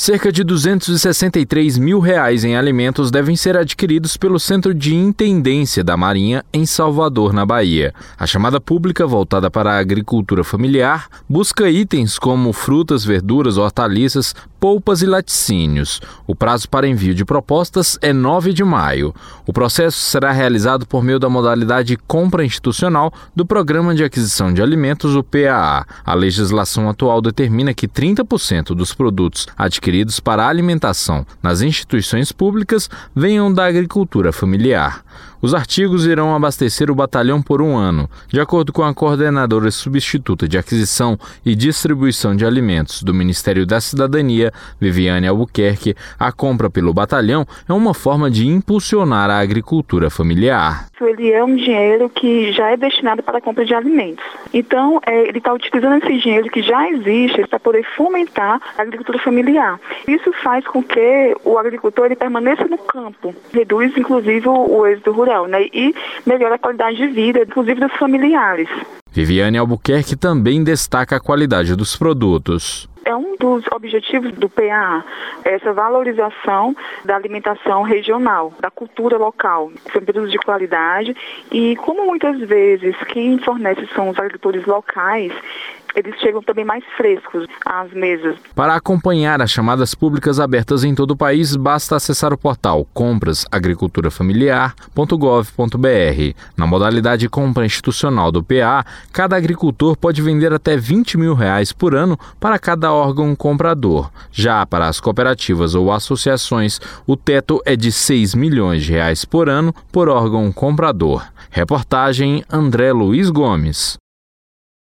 Cerca de 263 mil reais em alimentos devem ser adquiridos pelo Centro de Intendência da Marinha em Salvador, na Bahia. A chamada pública voltada para a agricultura familiar busca itens como frutas, verduras, hortaliças, polpas e laticínios. O prazo para envio de propostas é 9 de maio. O processo será realizado por meio da modalidade compra institucional do Programa de Aquisição de Alimentos, o PAA. A legislação atual determina que 30% dos produtos adquiridos para alimentação nas instituições públicas venham da agricultura familiar. Os artigos irão abastecer o batalhão por um ano. De acordo com a coordenadora substituta de aquisição e distribuição de alimentos do Ministério da Cidadania, Viviane Albuquerque, a compra pelo batalhão é uma forma de impulsionar a agricultura familiar. Ele é um dinheiro que já é destinado para a compra de alimentos. Então, é, ele está utilizando esse dinheiro que já existe para poder fomentar a agricultura familiar. Isso faz com que o agricultor ele permaneça no campo, reduz inclusive o êxodo rural né? E melhora a qualidade de vida, inclusive dos familiares. Viviane Albuquerque também destaca a qualidade dos produtos. É um dos objetivos do PA, essa valorização da alimentação regional, da cultura local, são produtos de qualidade e como muitas vezes quem fornece são os agricultores locais, eles chegam também mais frescos às mesas. Para acompanhar as chamadas públicas abertas em todo o país, basta acessar o portal comprasagriculturafamiliar.gov.br. Na modalidade compra institucional do PA, cada agricultor pode vender até 20 mil reais por ano para cada órgão comprador. Já para as cooperativas ou associações, o teto é de 6 milhões de reais por ano por órgão comprador. Reportagem André Luiz Gomes.